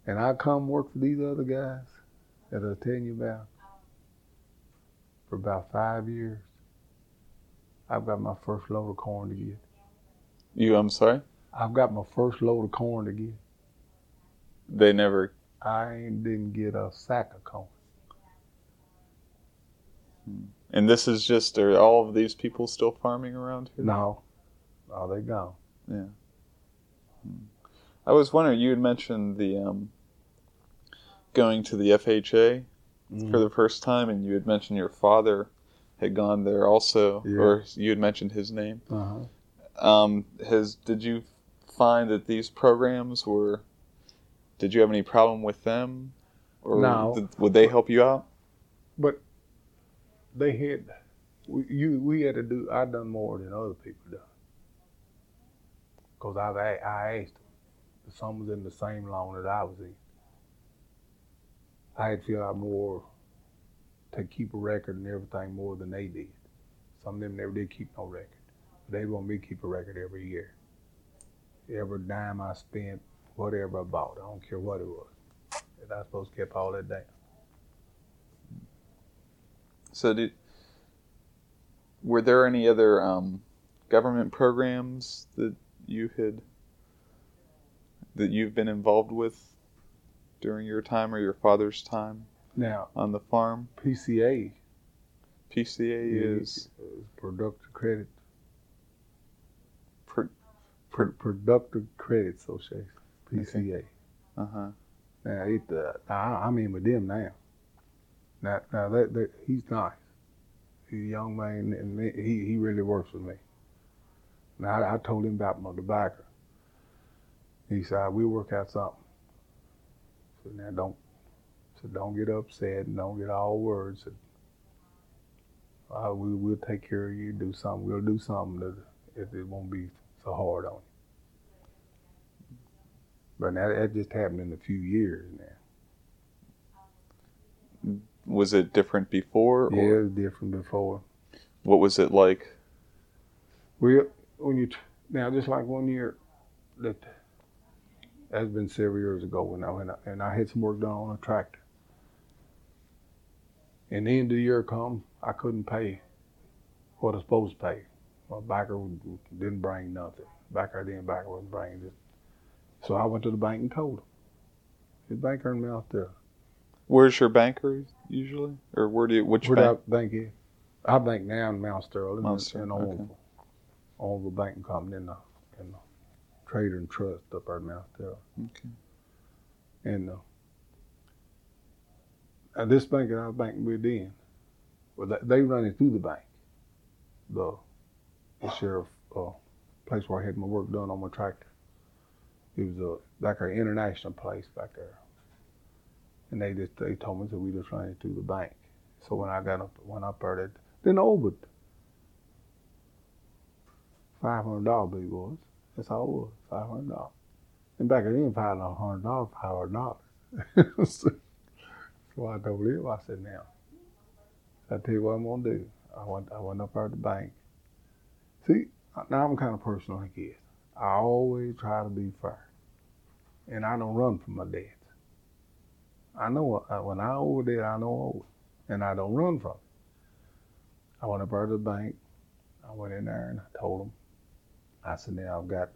Speaker 4: And I come work for these other guys that I was telling you about for about five years. I've got my first load of corn to get.
Speaker 3: you? I'm sorry,
Speaker 4: I've got my first load of corn to get.
Speaker 3: they never.
Speaker 4: I didn't get a sack of corn.
Speaker 3: And this is just are all of these people still farming around here?
Speaker 4: No. No, they gone. Yeah.
Speaker 3: I was wondering. You had mentioned the um, going to the FHA
Speaker 4: Mm-hmm.
Speaker 3: for the first time, and you had mentioned your father had gone there also,
Speaker 4: Yeah.
Speaker 3: or you had mentioned his name.
Speaker 4: Uh-huh.
Speaker 3: Um, has did you find that these programs were? Did you have any problem with them, or
Speaker 4: No.
Speaker 3: did- would they help you out?
Speaker 4: But they had we you we had to do I done more than other people done. Cause I've I asked them some was in the same loan that I was in. I had to fill out more to keep a record and everything more than they did. Some of them never did keep no record. They want me to keep a record every year. Every dime I spent, whatever I bought, I don't care what it was. And I supposed to keep all that down.
Speaker 3: So did were there any other um, government programs that you had that you've been involved with during your time or your father's time
Speaker 4: Now,
Speaker 3: on the farm?
Speaker 4: PCA
Speaker 3: PCA is is
Speaker 4: Productive Credit
Speaker 3: per,
Speaker 4: Pro- Productive Credit Association, PCA.
Speaker 3: uh huh.
Speaker 4: Now, it, uh, now I- I'm in with them now. Now, now that, that he's nice. He's a young man, and he he really works with me. Now I, I told him about my tobacco. He said we'll work out something. So now don't, so don't get upset and don't get all words. Uh, we will take care of you. Do something. We'll do something to it, it won't be so hard on you. But that, that just happened in a few years now.
Speaker 3: Was it different before?
Speaker 4: Yeah,
Speaker 3: Or
Speaker 4: it was different before.
Speaker 3: what was it like?
Speaker 4: We when you now just like one year that that's been several years ago when I went out and I had some work done on a tractor. And the end of the year come, I couldn't pay what I was supposed to pay. My backer didn't bring nothing. Backer didn't backer wasn't bringing it. So I went to the bank and told him. His bank earned me out there.
Speaker 3: Where's your banker usually, or where do you? Which
Speaker 4: Where
Speaker 3: bank?
Speaker 4: I bank is? I bank now in Mount Sterling
Speaker 3: Mount
Speaker 4: and
Speaker 3: Sterling,
Speaker 4: all
Speaker 3: okay.
Speaker 4: all the banking company in the in the trader and trust up there in Mount Sterling.
Speaker 3: Okay.
Speaker 4: And uh, this bank that I was banking with then, well, they, they run it through the bank. The, the sheriff uh, place where I had my work done on my tractor. It was a like an international place back there. And they just they told me that we just ran it through the bank. So when I got up when I that then over five hundred dollars it was. That's all it was, five hundred dollars. And back then, five hundred dollars, five hundred dollars. so I told him, I said, now, I tell you what I'm gonna do. I went, I went up there at the bank. See, now I'm kind of person like this. I always try to be fair, and I don't run from my debts. I know uh, when I owe a debt, I know I owe it, and I don't run from it. I went up to the bank. I went in there and I told them. I said, now I've got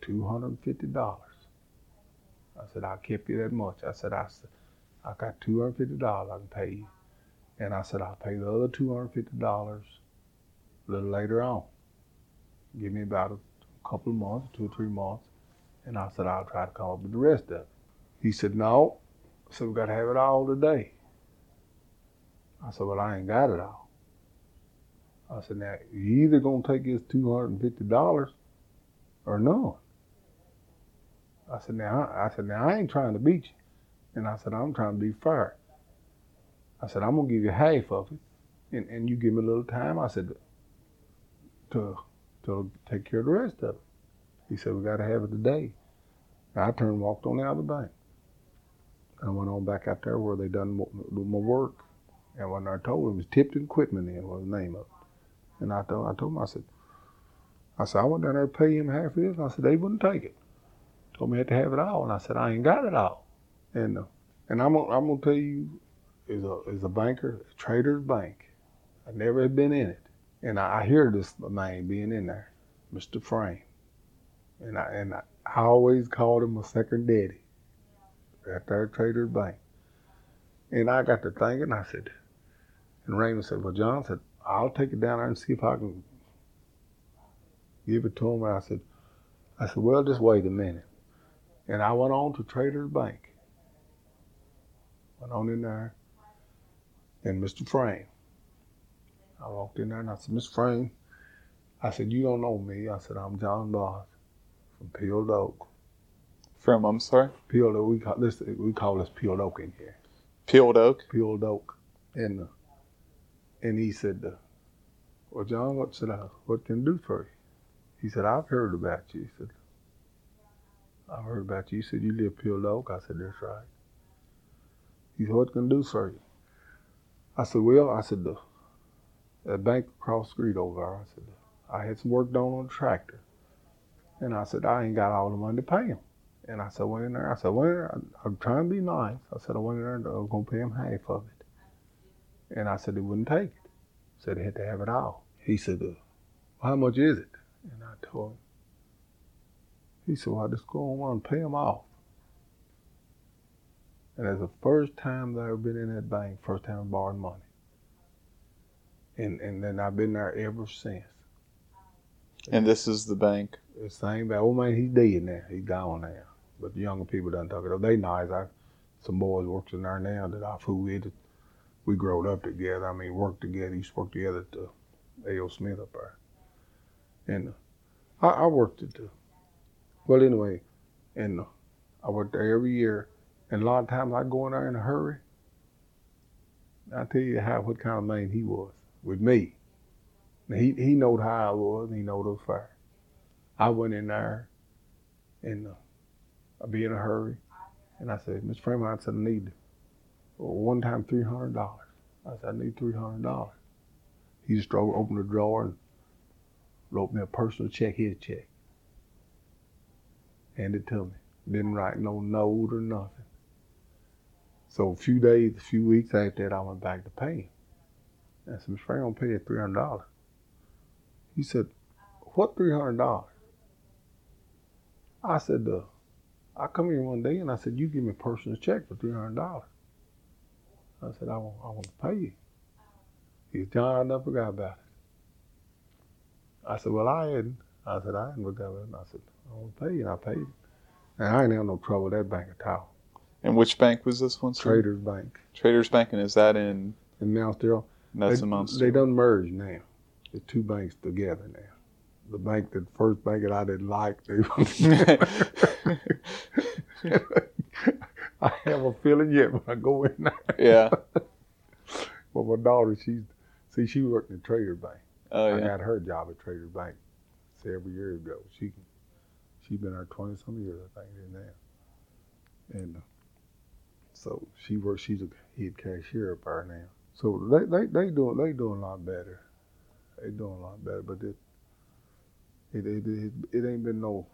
Speaker 4: two hundred and fifty dollars. I said, I'll keep you that much. I said, I said, I got two hundred and fifty dollars I can pay you. And I said, I'll pay the other two hundred and fifty dollars a little later on. Give me about a couple of months, two or three months. And I said, I'll try to come up with the rest of it. He said, No. I said, we gotta have it all today. I said, Well, I ain't got it all. I said, Now you either gonna take this two hundred and fifty dollars or none. I said, now, I said, now I ain't trying to beat you. And I said, I'm trying to be fair. I said, I'm gonna give you half of it, and, and you give me a little time. I said, to to take care of the rest of it. He said, we gotta have it today. I turned and walked on the bank. I went on back out there where they done my work. And when I told him, it was Tipton Equipment in was the name of it. And I told, I told him, I said, I said, I went down there to pay him half of this. I said, they wouldn't take it. Told me I had to have it all. And I said, I ain't got it all. And uh, and I'm I'm gonna tell you, as a as a banker, a trader's bank, I never had been in it. And I, I hear this man being in there, Mr. Frame. And I and I, I always called him a second daddy at their trader's bank. And I got to thinking, I said, and Raymond said, Well, John said, I'll take it down there and see if I can give it to him. And I said, I said, well, just wait a minute. And I went on to Trader's Bank. Went on in there, and Mr. Frame. I walked in there and I said, Mr. Frame, I said, you don't know me. I said, I'm John Botts from Peeled Oak.
Speaker 3: From I'm sorry,
Speaker 4: Peeled Oak, we call this, we call this Peeled Oak in here.
Speaker 3: Peeled Oak.
Speaker 4: Peeled Oak. And, uh, and he said, uh, well, John, what said I, what can I do for you? He said, I've heard about you. He said, I've heard about you. He said, you live Peeled Oak? I said, that's right. He said, what can I do for you? I said, well, I said, the, the bank across the street over there, I said, I had some work done on the tractor. And I said, I ain't got all the money to pay him. And I said, went in there. I said, went in there. I- I'm trying to be nice. I said, I went in there and I was going to pay him half of it. And I said, he wouldn't take it. Said he had to have it all. He said, uh, how much is it? And I told him. He said, well, I just go on and pay him off. And that's the first time that I've been in that bank, first time I borrowed money. And and then I've been there ever since.
Speaker 3: And this is the bank.
Speaker 4: The same bank. old man, he's dead now. He's gone now. But the younger people done talk it up. They nice. I some boys works in there now that I fool with. We growed up together. I mean, worked together. Used to work together at the A.O. Smith up there. And uh, I, I worked at the. Well, anyway, and uh, I worked there every year. And a lot of times I'd go in there in a hurry. I tell you how what kind of man he was with me. He he knowed how I was, and he knowed it was fair. I went in there, and uh, I be in a hurry, and I said, Mr. Fremont, I said, I need one time three hundred dollars. I said, I need three hundred dollars. He just drove, opened the drawer and wrote me a personal check, his check. Handed it to me. Didn't write no note or nothing. So a few days, a few weeks after that, I went back to pay him. I said. Frank, I'm pay you three hundred dollars. He said, What three hundred dollars? I said, uh, I come here one day and I said, You give me a personal check for three hundred dollars. I said, I want, I want to pay you. He said, John, I never forgot about it. I said, Well, I hadn't. I said, I hadn't forgot about it. And I said, I want to pay you, and I paid you. And I ain't had no trouble with that bank at all.
Speaker 3: And which bank was this one? sir?
Speaker 4: Traders Bank
Speaker 3: Traders Bank, and is that in
Speaker 4: in Mount Sterling.
Speaker 3: that's
Speaker 4: they,
Speaker 3: in Mount
Speaker 4: They done merged now. The two banks together now. The bank, the first bank that I didn't like, they. I have a feeling yet when I go in there.
Speaker 3: yeah.
Speaker 4: But my daughter, she's see, she worked in Trader Bank.
Speaker 3: Oh yeah.
Speaker 4: I got her job at Trader Bank several years ago. She she's been there twenty some years, I think, in now. And uh, so she works. She's a head cashier up there now. So they they they doing they doing a lot better. They doing a lot better, but it it it it, it ain't been no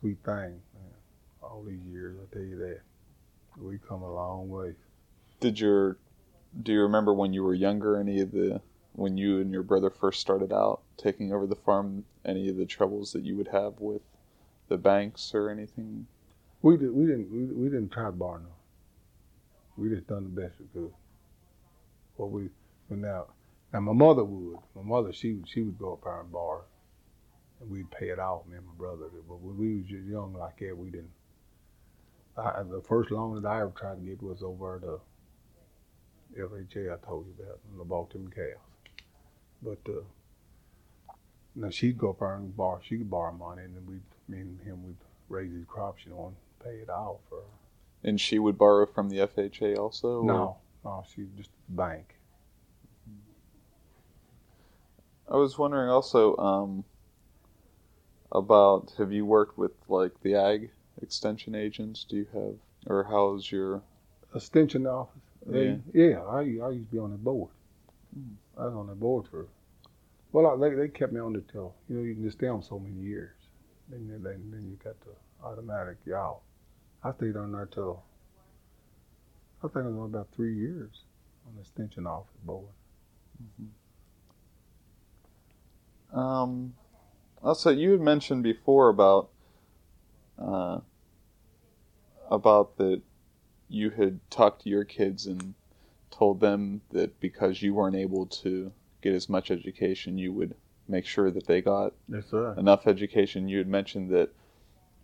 Speaker 4: sweet thing man. all these years. I tell you that. We come a long way.
Speaker 3: Did your do you remember when you were younger any of the when you and your brother first started out taking over the farm any of the troubles that you would have with the banks or anything?
Speaker 4: We did. We didn't. We, we didn't try to borrow no. We just done the best we could. What we but now, now my mother would. My mother, she she would go up there and borrow, and we'd pay it off. Me and my brother. But when we was just young like that, we didn't. I, the first loan that I ever tried to get was over at the FHA I told you about, in the Baltimore cows. But uh, now she'd go up there and borrow. She could borrow money, and then we, me and him, would raise his crops, you know, and pay it off. Or
Speaker 3: And she would borrow from the FHA also? or-
Speaker 4: no, no, she just bank.
Speaker 3: I was wondering also um, about have you worked with like the ag extension agents? Do you have or how's your
Speaker 4: Extension office. They, yeah, I, I used to be on the board. I was on the board for, well, I, they, they kept me on it till, you know, you can just stay on so many years. Then, you- then, then you got the automatic y'all. I stayed on there till, I think it was about three years on the extension office board.
Speaker 3: Um, also, you had mentioned before about uh, about that you had talked to your kids and told them that because you weren't able to get as much education, you would make sure that they got
Speaker 4: Yes,
Speaker 3: enough education. You had mentioned that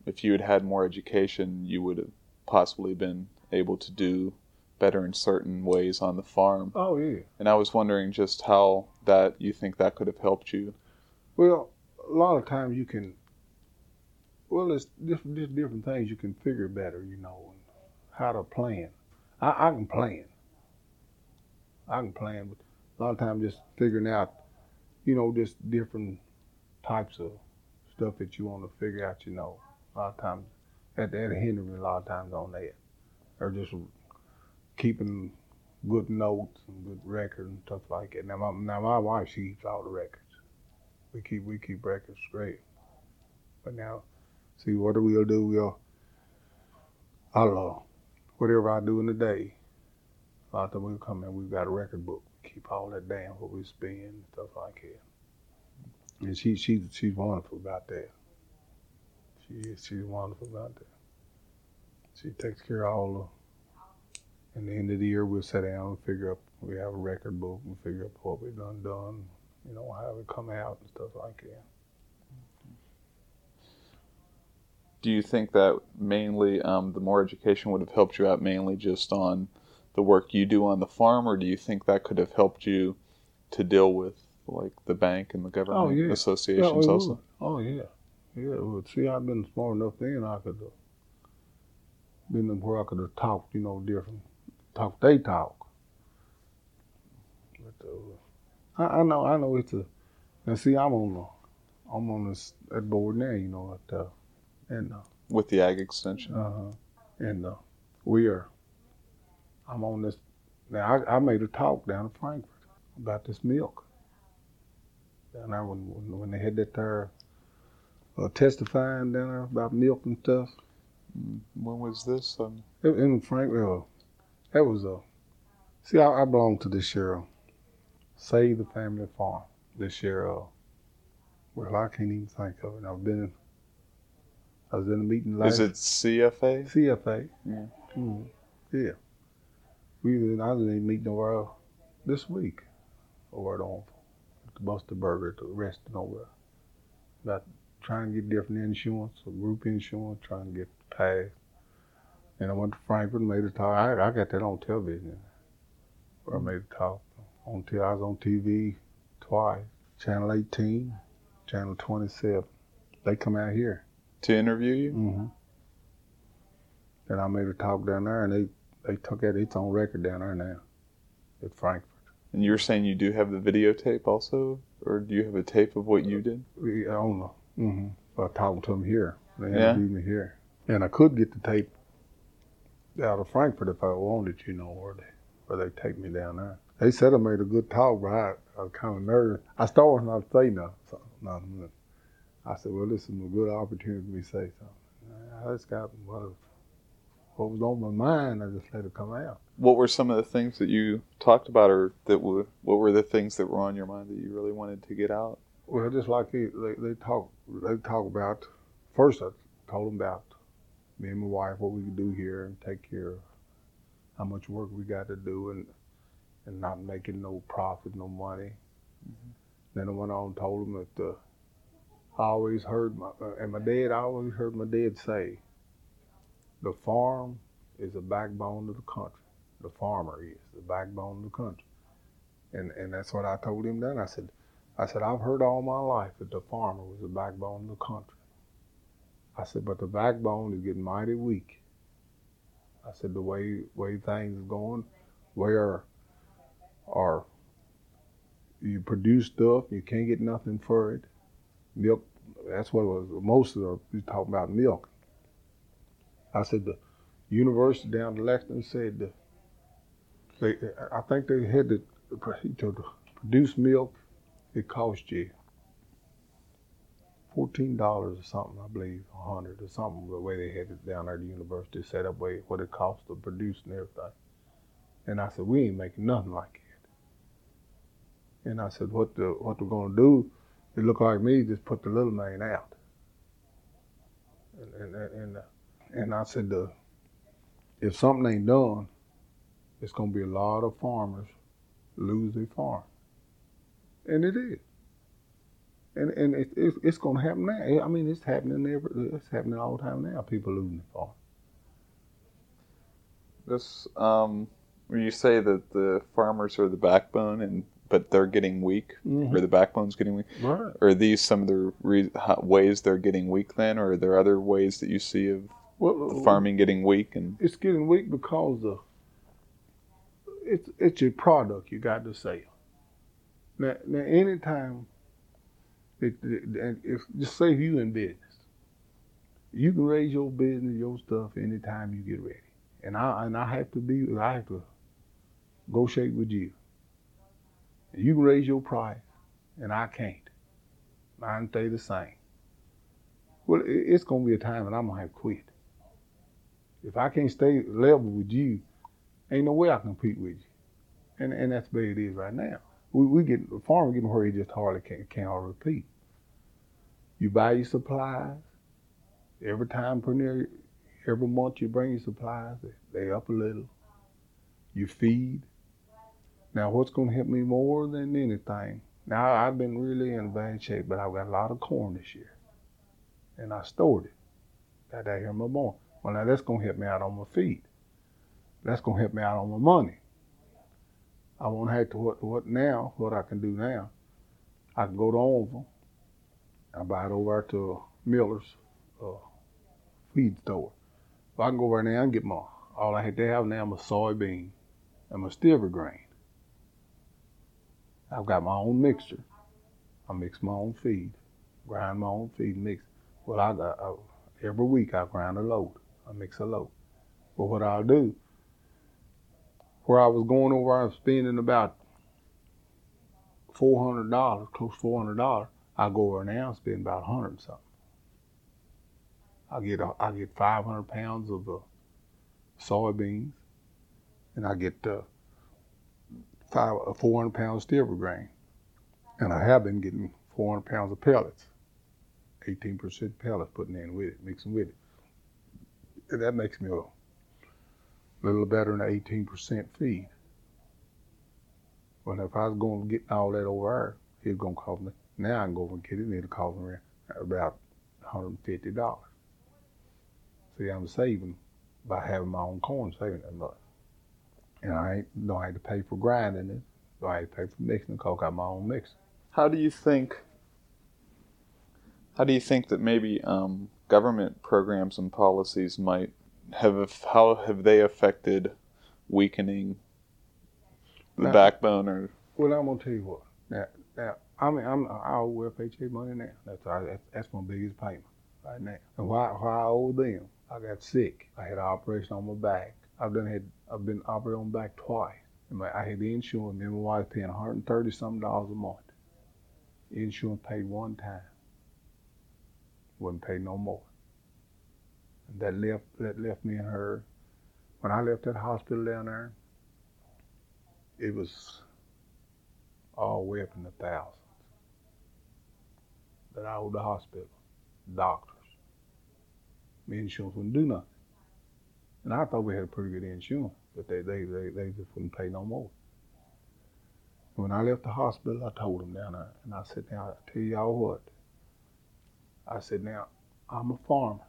Speaker 3: if you had had more education, you would have possibly been able to do better in certain ways on the farm.
Speaker 4: Oh, yeah.
Speaker 3: And I was wondering just how that you think that could have helped you.
Speaker 4: Well, a lot of times you can. Well, it's different, just different things you can figure better, you know, how to plan. I, I can plan. I can plan, but a lot of times just figuring out, you know, just different types of stuff that you want to figure out, you know. A lot of times, at that hinder me a lot of times on that, or just keeping good notes and good records and stuff like that. Now, my now my wife she keeps all the records we keep we keep records straight. But now, see what do we'll do, we'll I'll uh, whatever I do in the day, a lot of we'll come in, we've got a record book. We keep all that down, what we spend and stuff like that. And she she's she's wonderful about that. She is she's wonderful about that. She takes care of all the in the end of the year we'll sit down and figure up we have a record book and figure up what we've done done you know, how it come out and stuff like that.
Speaker 3: Do you think that mainly um, the more education would have helped you out mainly just on the work you do on the farm, or do you think that could have helped you to deal with like the bank and the government
Speaker 4: Oh, yeah.
Speaker 3: associations
Speaker 4: it
Speaker 3: also?
Speaker 4: would. Oh yeah, yeah. Would. See, I've been smart enough then. I could have been where I could have talked, you know, different talk. They talk. But uh, I, I know, I know it's a. Now see, I'm on the, I'm on this that board now, you know, at uh, and uh,
Speaker 3: With the ag extension.
Speaker 4: uh and uh, we are. I'm on this. Now I, I made a talk down in Frankfort about this milk. Down there when when, they had that there uh, testifying down there about milk and stuff.
Speaker 3: When was this? Um,
Speaker 4: In, in Frankfort, uh, that was a. see, I, I belong to this year. Save the Family Farm. This year, uh, well, I can't even think of it. I've been. In, I was in a meeting last.
Speaker 3: is it CFA?
Speaker 4: CFA?
Speaker 3: Yeah.
Speaker 4: Mm, yeah. We was- I was in a meeting over uh, this week over at on at the Buster Burger at the restaurant over there. About trying to get different insurance, or group insurance, trying to get passed. And I went to Frankfort and made a talk. I, I got that on television. Where I made a talk on t- I was on TV twice. Channel 18, Channel 27. They come out here.
Speaker 3: To interview you?
Speaker 4: Mm-hmm. And I made a talk down there, and they they took it. It's on record down there now, at Frankfort.
Speaker 3: And you were saying you do have the videotape also? Or do you have a tape of what you did?
Speaker 4: We own the. Mm-hmm. I talking to them here. They
Speaker 3: Yeah.
Speaker 4: interviewed me here, and I could get the tape out of Frankfort if I wanted, you know, or they or they take me down there. They said I made a good talk, but I, I was kind of nervous. I started not to say nothing. So, nothing. I said, well, this is a good opportunity for me to say something. I just got what, what was on my mind. I just let it come out.
Speaker 3: What were some of the things that you talked about, or that were what were the things that were on your mind that you really wanted to get out?
Speaker 4: Well, just like they, they, they talk, they talk about. First, I told them about me and my wife, what we could do here and take care of how much work we got to do, and and not making no profit, no money. Then I went on and told him that uh, I always heard my uh, and my dad. I always heard my dad say, "The farm is the backbone of the country. The farmer is the backbone of the country." And and that's what I told him then. I said. I said, I've heard all my life that the farmer was the backbone of the country. I said, but the backbone is getting mighty weak. I said, the way way things are going, where are you produce stuff, you can't get nothing for it. Milk, that's what was. Most of the you talking about milk. I said the university down in Lexington said the, they, I think they had to, to produce milk it cost you fourteen dollars or something, I believe, a hundred or something. The way they had it down there at the university set up, way what it cost to produce and everything. And I said, we ain't making nothing like it. And I said, what the what we're gonna do? It look like me just put the little man out. And and and, uh, and I said, uh, if something ain't done, it's gonna be a lot of farmers lose their farm and it is. And and it, it's it's going to happen now. I mean, it's happening every. It's happening all the time now. People losing their farm.
Speaker 3: This, um, when you say that the farmers are the backbone, and but they're getting weak, mm-hmm. or the backbone's getting weak,
Speaker 4: Right.
Speaker 3: are these some of the re- ways they're getting weak? Then, or are there other ways that you see of
Speaker 4: Well, uh,
Speaker 3: farming getting weak? And
Speaker 4: It's getting weak because of it's it's your product you got to sell. Now, now anytime, it, it, if just say you in business, you can raise your business, your stuff anytime you get ready. And I and I have to be I have to negotiate with you. You can raise your price, and I can't. Mine stay the same. Well, it's gonna be a time that I'm gonna have to quit. If I can't stay level with you, ain't no way I can compete with you. And and that's the way it is right now. We we get the farmer getting where he just hardly can can't repeat. You buy your supplies every time near every month you bring your supplies, they up a little. You feed. Now what's gonna help me more than anything? Now I've been really in bad shape, but I've got a lot of corn this year. And I stored it. Got that here in my barn. Well, now that's gonna help me out on my feed. That's gonna help me out on my money. I won't have to what what now. What I can do now, I can go to Oval. I buy it over to Miller's uh, feed store. If I can go over there and get my all I have to have now my soybean and my stiver grain. I've got my own mixture. I mix my own feed, grind my own feed, mix. Well, I got uh, every week I grind a load. I mix a load. But what I'll do, where I was going over, I was spending about four hundred dollars, close four hundred dollars. I go over now and spend about a hundred something. I get a, I get five hundred pounds of uh, soybeans, and I get uh, five uh, four hundred pounds of silver grain, and I have been getting four hundred pounds of pellets, eighteen percent pellets, putting in with it, mixing with it, and that makes me a little better than eighteen percent feed. But if I was going to get all that over there, it's gonna cost me. Now I can go and get it, and it'll cost me about $150. See, I'm saving by having my own corn, saving that much. And I ain't, don't have to pay for grinding it. Don't have to pay for mixing it, coke. I got my own mixer.
Speaker 3: How do you think? How do you think that maybe um, government programs and policies might have? How have they affected weakening the
Speaker 4: Now-
Speaker 3: backbone or
Speaker 4: Well, I'm gonna tell you what. Now, now, I mean, I'm I owe FHA money now. That's that's, that's my biggest payment right now. And why why I owe them? I got sick. I had an operation on my back. I've done had I've been operated on back twice. And I had the insurance. My wife paying 130 something dollars a month. Insurance paid one time. Wouldn't pay no more. That left that left me and her. When I left that hospital down there, it was all way up in the thousands that I owed the hospital, doctors. My insurance wouldn't do nothing. And I thought we had a pretty good insurance, but they, they, they, they just wouldn't pay no more. When I left the hospital, I told them down there, and I said, now, I tell y'all what. I said, now, I'm a farmer.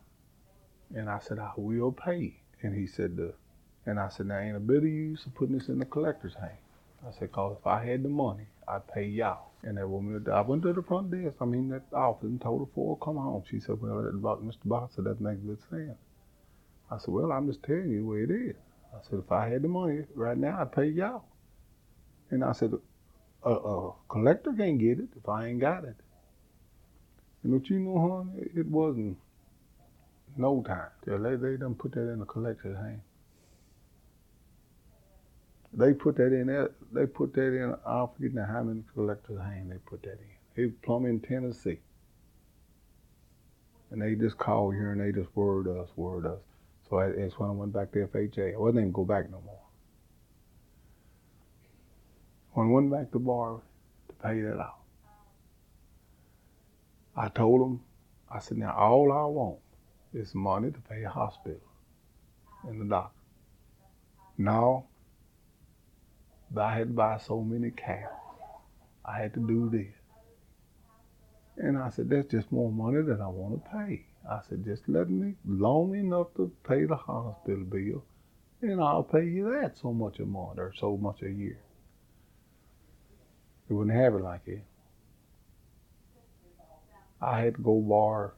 Speaker 4: And I said, I will pay. And he said, uh, and I said, now, ain't a bit of use of putting this in the collector's hand. I said, cause if I had the money, I'd pay y'all. And that woman, I went to the front desk, I mean, that office, and told her for come home. She said, well, Mr. Botts said that makes good sense. I said, well, I'm just telling you the way it is. I said, if I had the money right now, I'd pay y'all. And I said, a, a collector can't get it if I ain't got it. And what you know, hon, it, wasn't no time. They, they done put that in the collector's hand. They put that in there. They put that in. I forget now how many collectors' hand they put that in. It was plumb in Tennessee. And they just called here and they just word us, word us. So I- that's when I went back to FHA. I wasn't even go back no more. When I went back to bar to pay that out, I told them, I said, now all I want is money to pay a hospital and the doctor. Now, I had to buy so many cows. I had to do this. And I said, that's just more money that I want to pay. I said, just let me loan me enough to pay the hospital bill, and I'll pay you that so much a month or so much a year. They wouldn't have it like it. I had to go borrow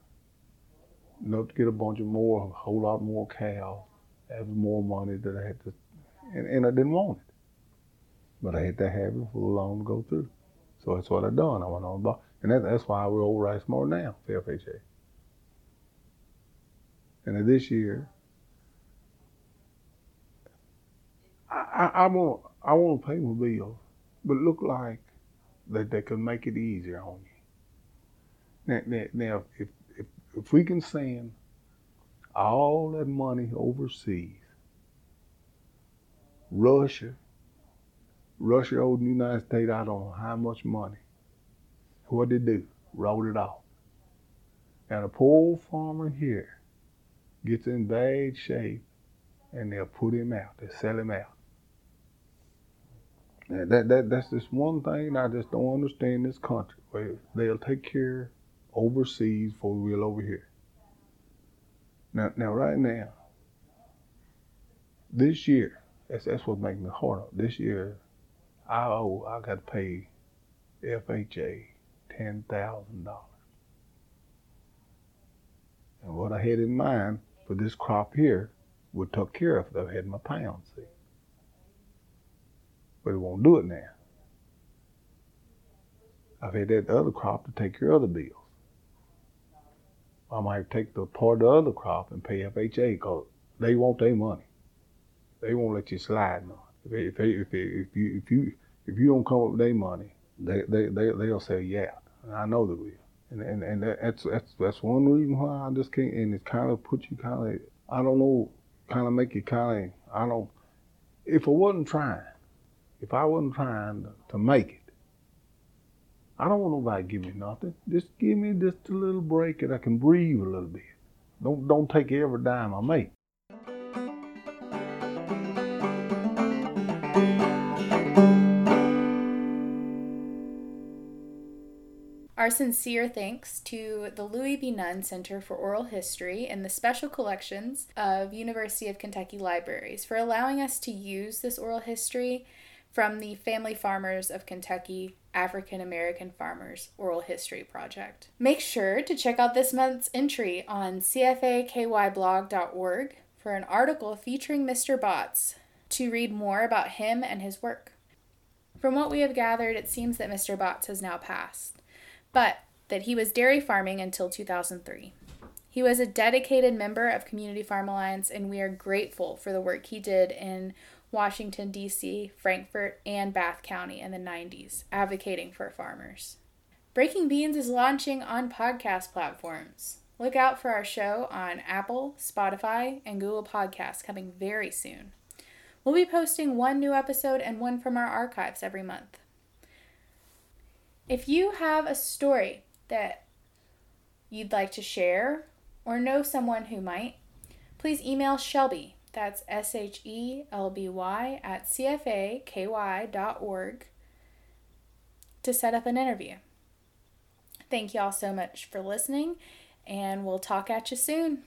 Speaker 4: enough to get a bunch of more, a whole lot more cows. have more money that I had to, and, and I didn't want it. But I had to have it for the loan to go through. So that's what I done. I went on and that, that's why we're over Rice more now, for FHA. And then this year, I, I, I want I want to pay my bills, but look like that they could make it easier on you. Now, now, now if, if if we can send all that money overseas, Russia, Russia owed the United States I don't know how much money. What did they do? Wrote it off. And a poor farmer here gets in bad shape and they'll put him out. They'll sell him out. And that, that that's just one thing I just don't understand this country. Where they'll take care overseas before we will over here. Now now right now, this year, that's that's what makes me hard. up. This year I owe I got to pay FHA ten thousand dollars. And what I had in mind for this crop here would took care of if I had my pound seed. But it won't do it now. I've had that other crop to take care of the bills. I might take the part of the other crop and pay FHA because they want their money. They won't let you slide no. If, if, if, if, you if you if you don't come up with their money, they they they they'll say yeah. And I know they will. And and and that's that's that's one reason why I just can't. And it kind of put you kind of I don't know, kind of make you kind of I don't. If I wasn't trying, if I wasn't trying to, to make it, I don't want nobody to give me nothing. Just give me just a little break that I can breathe a little bit. Don't don't take every dime I make.
Speaker 2: Our sincere thanks to the Louie B. Nunn Center for Oral History and the special collections of University of Kentucky Libraries for allowing us to use this oral history from the Family Farmers of Kentucky African American Farmers Oral History Project. Make sure to check out this month's entry on cfakyblog.org for an article featuring Mr. Botts to read more about him and his work. From what we have gathered, it seems that Mr. Botts has now passed, but that he was dairy farming until 2003. He was a dedicated member of Community Farm Alliance, and we are grateful for the work he did in Washington, D.C., Frankfort, and Bath County in the 90s, advocating for farmers. Breaking Beans is launching on podcast platforms. Look out for our show on Apple, Spotify, and Google Podcasts coming very soon. We'll be posting one new episode and one from our archives every month. If you have a story that you'd like to share or know someone who might, please email Shelby that's S H E L B Y at cfaky.org to set up an interview. Thank you all so much for listening, and we'll talk at you soon.